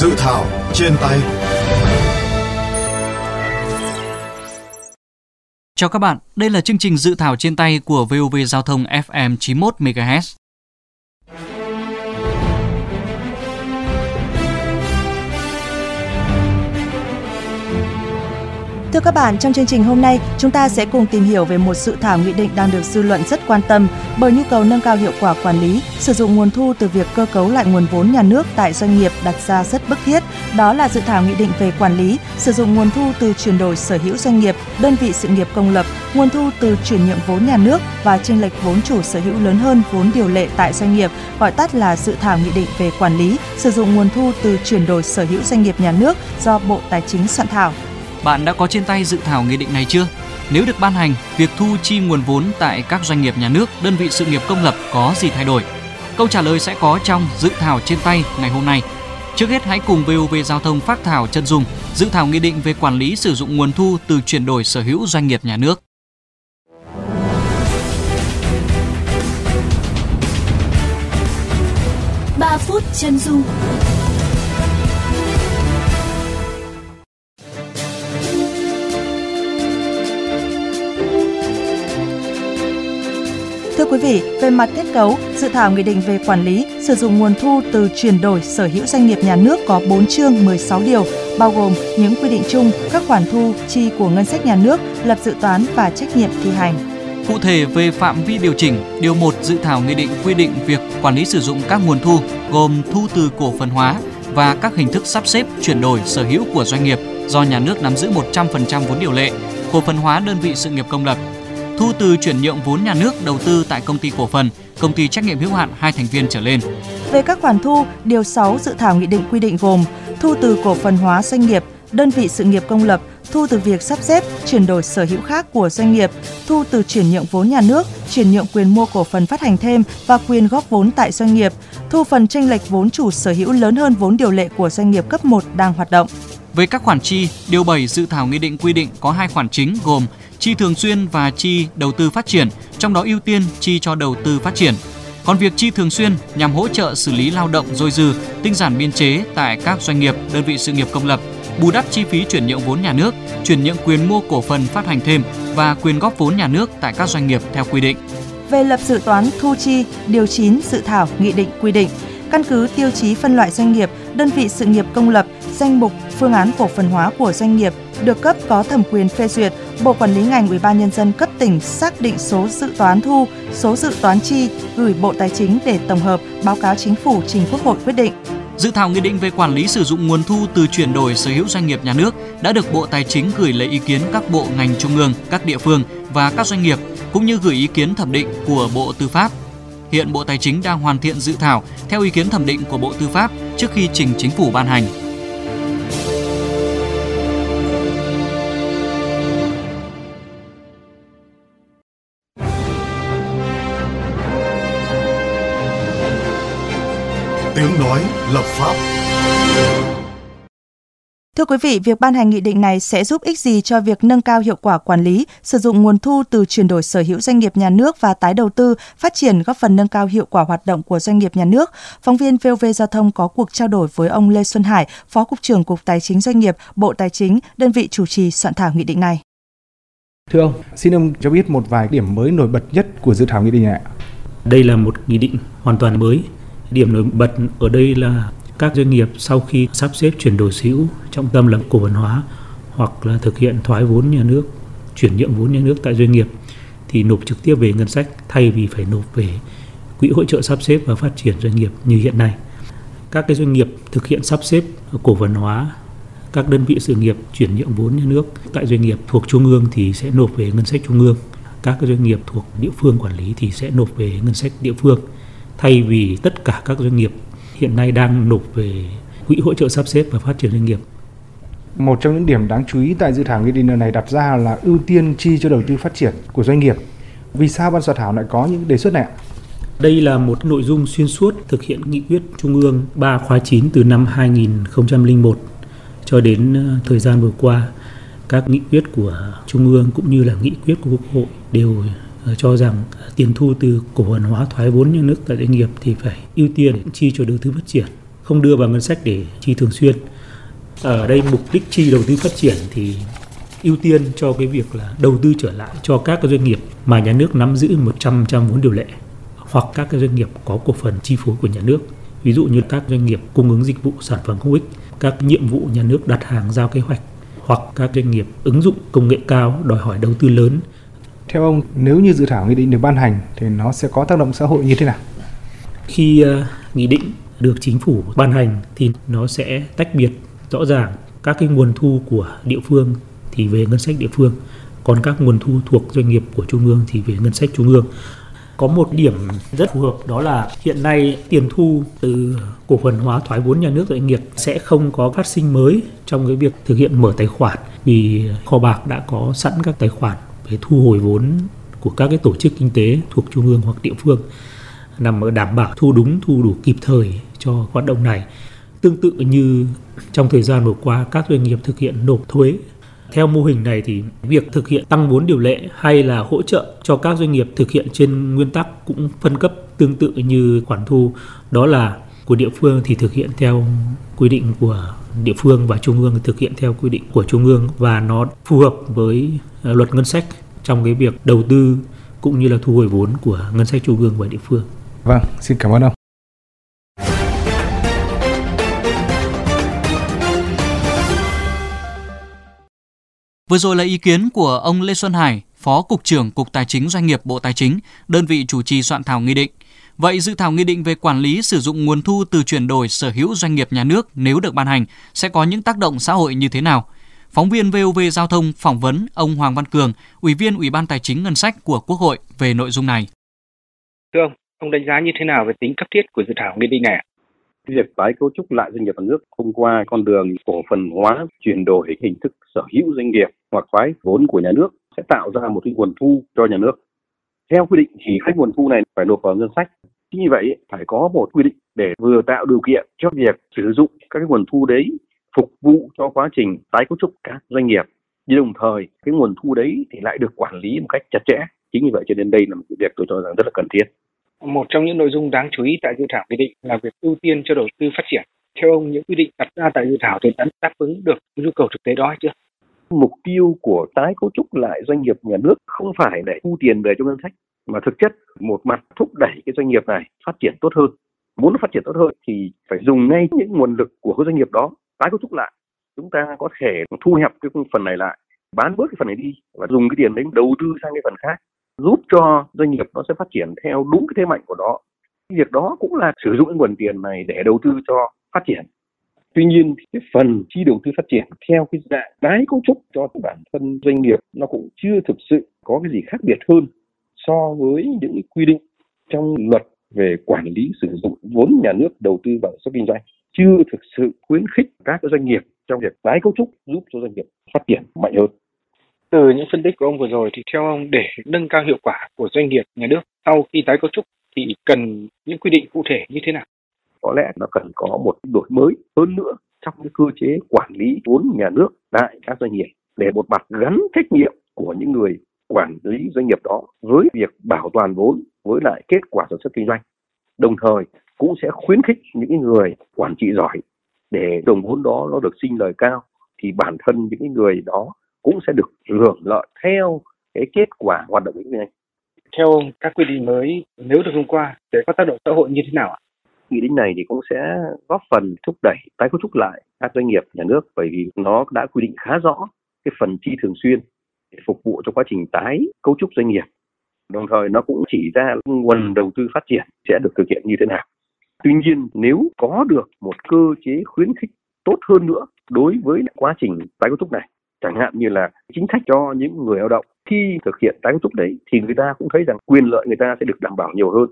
Dự thảo trên tay Chào các bạn, đây là chương trình dự thảo trên tay của VOV Giao thông FM 91 MHz. Thưa các bạn, trong chương trình hôm nay, chúng ta sẽ cùng tìm hiểu về một sự thảo nghị định đang được dư luận rất quan tâm bởi nhu cầu nâng cao hiệu quả quản lý, sử dụng nguồn thu từ việc cơ cấu lại nguồn vốn nhà nước tại doanh nghiệp đặt ra rất bức thiết. Đó là dự thảo nghị định về quản lý, sử dụng nguồn thu từ chuyển đổi sở hữu doanh nghiệp, đơn vị sự nghiệp công lập, nguồn thu từ chuyển nhượng vốn nhà nước và chênh lệch vốn chủ sở hữu lớn hơn vốn điều lệ tại doanh nghiệp, gọi tắt là dự thảo nghị định về quản lý, sử dụng nguồn thu từ chuyển đổi sở hữu doanh nghiệp nhà nước do Bộ Tài chính soạn thảo. Bạn đã có trên tay dự thảo nghị định này chưa? Nếu được ban hành, việc thu chi nguồn vốn tại các doanh nghiệp nhà nước, đơn vị sự nghiệp công lập có gì thay đổi? Câu trả lời sẽ có trong dự thảo trên tay ngày hôm nay. Trước hết hãy cùng VOV Giao thông phát thảo chân dung dự thảo nghị định về quản lý sử dụng nguồn thu từ chuyển đổi sở hữu doanh nghiệp nhà nước. ba phút chân dung Thưa quý vị, về mặt kết cấu, dự thảo nghị định về quản lý sử dụng nguồn thu từ chuyển đổi sở hữu doanh nghiệp nhà nước có 4 chương 16 điều, bao gồm những quy định chung, các khoản thu, chi của ngân sách nhà nước, lập dự toán và trách nhiệm thi hành. Cụ thể về phạm vi điều chỉnh, điều 1 dự thảo nghị định quy định việc quản lý sử dụng các nguồn thu gồm thu từ cổ phần hóa và các hình thức sắp xếp chuyển đổi sở hữu của doanh nghiệp do nhà nước nắm giữ 100% vốn điều lệ, cổ phần hóa đơn vị sự nghiệp công lập, thu từ chuyển nhượng vốn nhà nước đầu tư tại công ty cổ phần, công ty trách nhiệm hữu hạn hai thành viên trở lên. Về các khoản thu, điều 6 dự thảo nghị định quy định gồm thu từ cổ phần hóa doanh nghiệp, đơn vị sự nghiệp công lập, thu từ việc sắp xếp, chuyển đổi sở hữu khác của doanh nghiệp, thu từ chuyển nhượng vốn nhà nước, chuyển nhượng quyền mua cổ phần phát hành thêm và quyền góp vốn tại doanh nghiệp, thu phần tranh lệch vốn chủ sở hữu lớn hơn vốn điều lệ của doanh nghiệp cấp 1 đang hoạt động. Về các khoản chi, điều 7 dự thảo nghị định quy định có hai khoản chính gồm chi thường xuyên và chi đầu tư phát triển, trong đó ưu tiên chi cho đầu tư phát triển. Còn việc chi thường xuyên nhằm hỗ trợ xử lý lao động dôi dư, tinh giản biên chế tại các doanh nghiệp, đơn vị sự nghiệp công lập, bù đắp chi phí chuyển nhượng vốn nhà nước, chuyển nhượng quyền mua cổ phần phát hành thêm và quyền góp vốn nhà nước tại các doanh nghiệp theo quy định. Về lập dự toán thu chi, điều 9 dự thảo nghị định quy định căn cứ tiêu chí phân loại doanh nghiệp, đơn vị sự nghiệp công lập, danh mục phương án cổ phần hóa của doanh nghiệp được cấp có thẩm quyền phê duyệt, Bộ Quản lý ngành Ủy ban nhân dân cấp tỉnh xác định số dự toán thu, số dự toán chi gửi Bộ Tài chính để tổng hợp báo cáo chính phủ trình Quốc hội quyết định. Dự thảo nghị định về quản lý sử dụng nguồn thu từ chuyển đổi sở hữu doanh nghiệp nhà nước đã được Bộ Tài chính gửi lấy ý kiến các bộ ngành trung ương, các địa phương và các doanh nghiệp cũng như gửi ý kiến thẩm định của Bộ Tư pháp. Hiện Bộ Tài chính đang hoàn thiện dự thảo theo ý kiến thẩm định của Bộ Tư pháp trước khi trình chính phủ ban hành. Tiếng nói lập pháp Thưa quý vị, việc ban hành nghị định này sẽ giúp ích gì cho việc nâng cao hiệu quả quản lý, sử dụng nguồn thu từ chuyển đổi sở hữu doanh nghiệp nhà nước và tái đầu tư, phát triển góp phần nâng cao hiệu quả hoạt động của doanh nghiệp nhà nước? Phóng viên VOV Giao thông có cuộc trao đổi với ông Lê Xuân Hải, Phó Cục trưởng Cục Tài chính Doanh nghiệp, Bộ Tài chính, đơn vị chủ trì soạn thảo nghị định này. Thưa ông, xin ông cho biết một vài điểm mới nổi bật nhất của dự thảo nghị định này. Đây là một nghị định hoàn toàn mới. Điểm nổi bật ở đây là các doanh nghiệp sau khi sắp xếp chuyển đổi sở hữu trọng tâm là cổ phần hóa hoặc là thực hiện thoái vốn nhà nước, chuyển nhượng vốn nhà nước tại doanh nghiệp, thì nộp trực tiếp về ngân sách thay vì phải nộp về quỹ hỗ trợ sắp xếp và phát triển doanh nghiệp như hiện nay. Các cái doanh nghiệp thực hiện sắp xếp cổ phần hóa các đơn vị sự nghiệp chuyển nhượng vốn nhà nước tại doanh nghiệp thuộc trung ương thì sẽ nộp về ngân sách trung ương. Các cái doanh nghiệp thuộc địa phương quản lý thì sẽ nộp về ngân sách địa phương thay vì tất cả các doanh nghiệp hiện nay đang nộp về quỹ hỗ trợ sắp xếp và phát triển doanh nghiệp. Một trong những điểm đáng chú ý tại dự thảo nghị định này đặt ra là ưu tiên chi cho đầu tư phát triển của doanh nghiệp. Vì sao ban soạn thảo lại có những đề xuất này Đây là một nội dung xuyên suốt thực hiện nghị quyết Trung ương 3 khóa 9 từ năm 2001 cho đến ờ, thời gian vừa qua. Các nghị quyết của Trung ương cũng như là nghị quyết của Quốc hội đều Ờ, cho rằng ờ, tiền thu từ cổ phần hóa thoái vốn nhà nước tại doanh nghiệp thì phải ưu tiên chi cho đầu tư phát triển không đưa vào ngân sách để chi thường xuyên. Ở đây mục đích chi đầu tư phát triển thì ưu tiên cho cái việc là đầu tư trở lại cho các cái doanh nghiệp mà nhà nước nắm giữ 100% vốn điều lệ hoặc các cái doanh nghiệp có cổ phần chi phối của nhà nước. Ví dụ như các doanh nghiệp cung ứng dịch vụ sản phẩm công ích, các nhiệm vụ nhà nước đặt hàng giao kế hoạch hoặc các doanh nghiệp ứng dụng công nghệ cao đòi hỏi đầu tư lớn. Theo ông, nếu như dự thảo nghị định được ban hành thì nó sẽ có tác động xã hội như thế nào? Khi uh, nghị định được chính phủ ban hành thì nó sẽ tách biệt rõ ràng các cái nguồn thu của địa phương thì về ngân sách địa phương, còn các nguồn thu thuộc doanh nghiệp của trung ương thì về ngân sách trung ương. Có một điểm rất phù hợp đó là hiện nay tiền thu từ cổ phần hóa thoái vốn nhà nước doanh nghiệp sẽ không có phát sinh mới trong cái việc thực hiện mở tài khoản vì kho bạc đã có sẵn các tài khoản cái thu hồi vốn của các cái tổ chức kinh tế thuộc trung ương hoặc địa phương nằm ở đảm bảo thu đúng, thu đủ kịp thời cho hoạt động này. Tương tự như trong thời gian vừa qua, các doanh nghiệp thực hiện nộp thuế. Theo mô hình này thì việc thực hiện tăng vốn điều lệ hay là hỗ trợ cho các doanh nghiệp thực hiện trên nguyên tắc cũng phân cấp tương tự như khoản thu, đó là của địa phương thì thực hiện theo quy định của địa phương và trung ương thực hiện theo quy định của trung ương và nó phù hợp với ờ, luật ngân sách trong cái việc đầu tư cũng như là thu hồi vốn của ngân sách trung ương và địa phương. Vâng, xin cảm ơn ông. Vừa rồi là ý kiến của ông Lê Xuân Hải, Phó Cục trưởng Cục Tài chính Doanh nghiệp Bộ Tài chính, đơn vị chủ trì soạn thảo nghị định. Vậy dự thảo nghị định về quản lý sử dụng nguồn thu từ chuyển đổi sở hữu doanh nghiệp nhà nước nếu được ban hành sẽ có những tác động xã hội như thế nào? Phóng viên VOV Giao thông phỏng vấn ông Hoàng Văn Cường, Ủy viên Ủy ban Tài chính Ngân sách của Quốc hội về nội dung này. Thưa ông, ông đánh giá như thế nào về tính cấp thiết của dự thảo nghị định này? Việc tái cấu trúc lại doanh nghiệp nhà nước thông qua con đường cổ phần hóa, chuyển đổi hình thức sở hữu doanh nghiệp hoặc thoái vốn của nhà nước sẽ tạo ra một cái nguồn thu cho nhà nước. Theo quy định thì các nguồn thu này phải nộp vào ngân sách. Chính như vậy phải có một quy định để vừa tạo điều kiện cho việc sử dụng các cái nguồn thu đấy phục vụ cho quá trình tái cấu trúc các doanh nghiệp. Nhưng đồng thời cái nguồn thu đấy thì lại được quản lý một cách chặt chẽ. Chính như vậy cho nên đây là một việc tôi cho rằng rất là cần thiết. Một trong những nội dung đáng chú ý tại dự thảo nghị định là việc ưu tiên cho đầu tư phát triển. Theo ông, những quy định đặt ra tại dự thảo thì đã đáp ứng được nhu cầu thực tế đó hay chưa? Mục tiêu của tái cấu trúc lại doanh nghiệp nhà nước không phải để thu tiền về cho ngân sách, mà thực chất một mặt thúc đẩy cái doanh nghiệp này phát triển tốt hơn. Muốn nó phát triển tốt hơn thì phải dùng ngay những nguồn lực của cái doanh nghiệp đó tái cấu trúc lại. Chúng ta có thể thu hẹp cái phần này lại, bán bớt cái phần này đi và dùng cái tiền đấy đầu tư sang cái phần khác giúp cho doanh nghiệp nó sẽ phát triển theo đúng cái thế mạnh của nó. Việc đó cũng là sử dụng cái nguồn tiền này để đầu tư cho phát triển. Tuy nhiên cái phần chi đầu tư phát triển theo cái dạng tái cấu trúc cho bản thân doanh nghiệp nó cũng chưa thực sự có cái gì khác biệt hơn so với những quy định trong luật về quản lý sử dụng vốn nhà nước đầu tư vào xuất kinh doanh chưa thực sự khuyến khích các doanh nghiệp trong việc tái cấu trúc giúp cho doanh nghiệp phát triển mạnh hơn. Từ những phân tích của ông vừa rồi thì theo ông để nâng cao hiệu quả của doanh nghiệp nhà nước sau khi tái cấu trúc thì cần những quy định cụ thể như thế nào? Có lẽ nó cần có một đổi mới hơn nữa trong cái cơ chế quản lý vốn nhà nước tại các doanh nghiệp để một mặt gắn trách nhiệm của những người quản lý doanh nghiệp đó với việc bảo toàn vốn với lại kết quả sản xuất kinh doanh. Đồng thời cũng sẽ khuyến khích những người quản trị giỏi để đồng vốn đó nó được sinh lời cao thì bản thân những người đó cũng sẽ được hưởng lợi theo cái kết quả hoạt động kinh doanh. Theo ông, các quy định mới nếu được thông qua sẽ có tác động xã hội như thế nào ạ? Nghị định này thì cũng sẽ góp phần thúc đẩy tái cấu trúc lại các doanh nghiệp nhà nước bởi vì nó đã quy định khá rõ cái phần chi thường xuyên để phục vụ cho quá trình tái cấu trúc doanh nghiệp. Đồng thời nó cũng chỉ ra nguồn đầu tư phát triển sẽ được thực hiện như thế nào. Tuy nhiên, nếu có được một cơ chế khuyến khích tốt hơn nữa đối với quá trình tái cấu trúc này, chẳng hạn như là chính sách cho những người lao động, khi thực hiện tái cấu trúc đấy thì người ta cũng thấy rằng quyền lợi người ta sẽ được đảm bảo nhiều hơn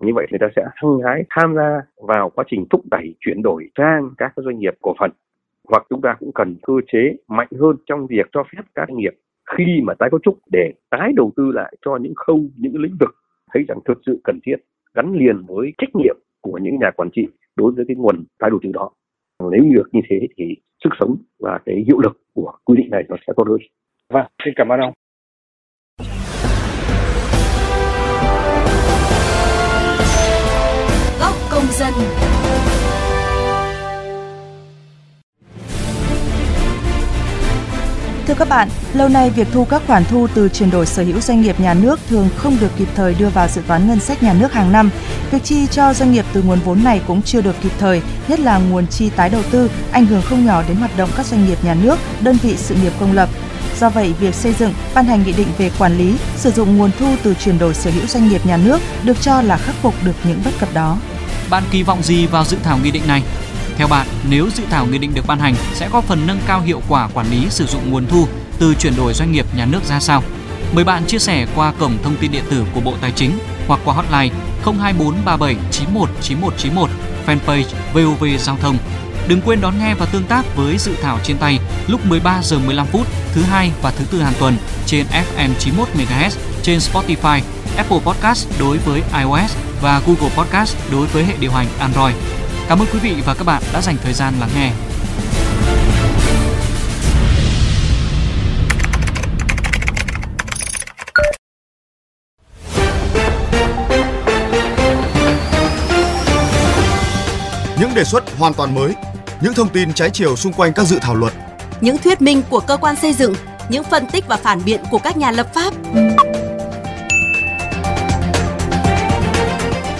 như vậy người ta sẽ hăng hái tham gia vào quá trình thúc đẩy chuyển đổi sang các doanh nghiệp cổ phần hoặc chúng ta cũng cần cơ chế mạnh hơn trong việc cho phép các doanh nghiệp khi mà tái cấu trúc để tái đầu tư lại cho những khâu những lĩnh vực thấy rằng thực sự cần thiết gắn liền với trách nhiệm của những nhà quản trị đối với cái nguồn tái đầu tư đó nếu như được như thế thì sức sống và cái hiệu lực của quy định này nó sẽ tốt hơn. Vâng, xin cảm ơn ông. Góc công dân. Thưa các bạn, lâu nay việc thu các khoản thu từ chuyển đổi sở hữu doanh nghiệp nhà nước thường không được kịp thời đưa vào dự toán ngân sách nhà nước hàng năm. Việc chi cho doanh nghiệp từ nguồn vốn này cũng chưa được kịp thời, nhất là nguồn chi tái đầu tư, ảnh hưởng không nhỏ đến hoạt động các doanh nghiệp nhà nước, đơn vị sự nghiệp công lập. Do vậy, việc xây dựng, ban hành nghị định về quản lý, sử dụng nguồn thu từ chuyển đổi sở hữu doanh nghiệp nhà nước được cho là khắc phục được những bất cập đó. Bạn kỳ vọng gì vào dự thảo nghị định này? Theo bạn, nếu dự thảo nghị định được ban hành sẽ góp phần nâng cao hiệu quả quản lý sử dụng nguồn thu từ chuyển đổi doanh nghiệp nhà nước ra sao? Mời bạn chia sẻ qua cổng thông tin điện tử của Bộ Tài chính hoặc qua hotline 02437 91 9191, fanpage VOV Giao thông. Đừng quên đón nghe và tương tác với dự thảo trên tay lúc 13 giờ 15 phút thứ hai và thứ tư hàng tuần trên FM 91 MHz trên Spotify, Apple Podcast đối với iOS và Google Podcast đối với hệ điều hành Android. Cảm ơn quý vị và các bạn đã dành thời gian lắng nghe. Những đề xuất hoàn toàn mới, những thông tin trái chiều xung quanh các dự thảo luật, những thuyết minh của cơ quan xây dựng, những phân tích và phản biện của các nhà lập pháp.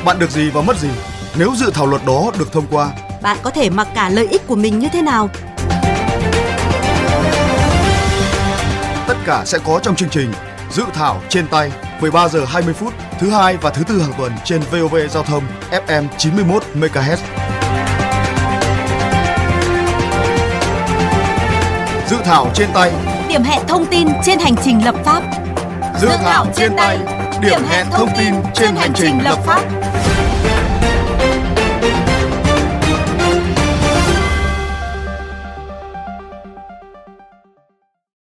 Bạn được gì và mất gì nếu dự thảo luật đó được thông qua? Bạn có thể mặc cả lợi ích của mình như thế nào? Tất cả sẽ có trong chương trình Dự thảo trên tay 13 giờ 20 phút thứ hai và thứ tư hàng tuần trên VOV Giao thông FM 91 MHz. Dự thảo trên tay, Điểm hẹn thông tin trên hành trình lập pháp. dự thảo trên tay, điểm hẹn thông tin trên hành trình lập pháp.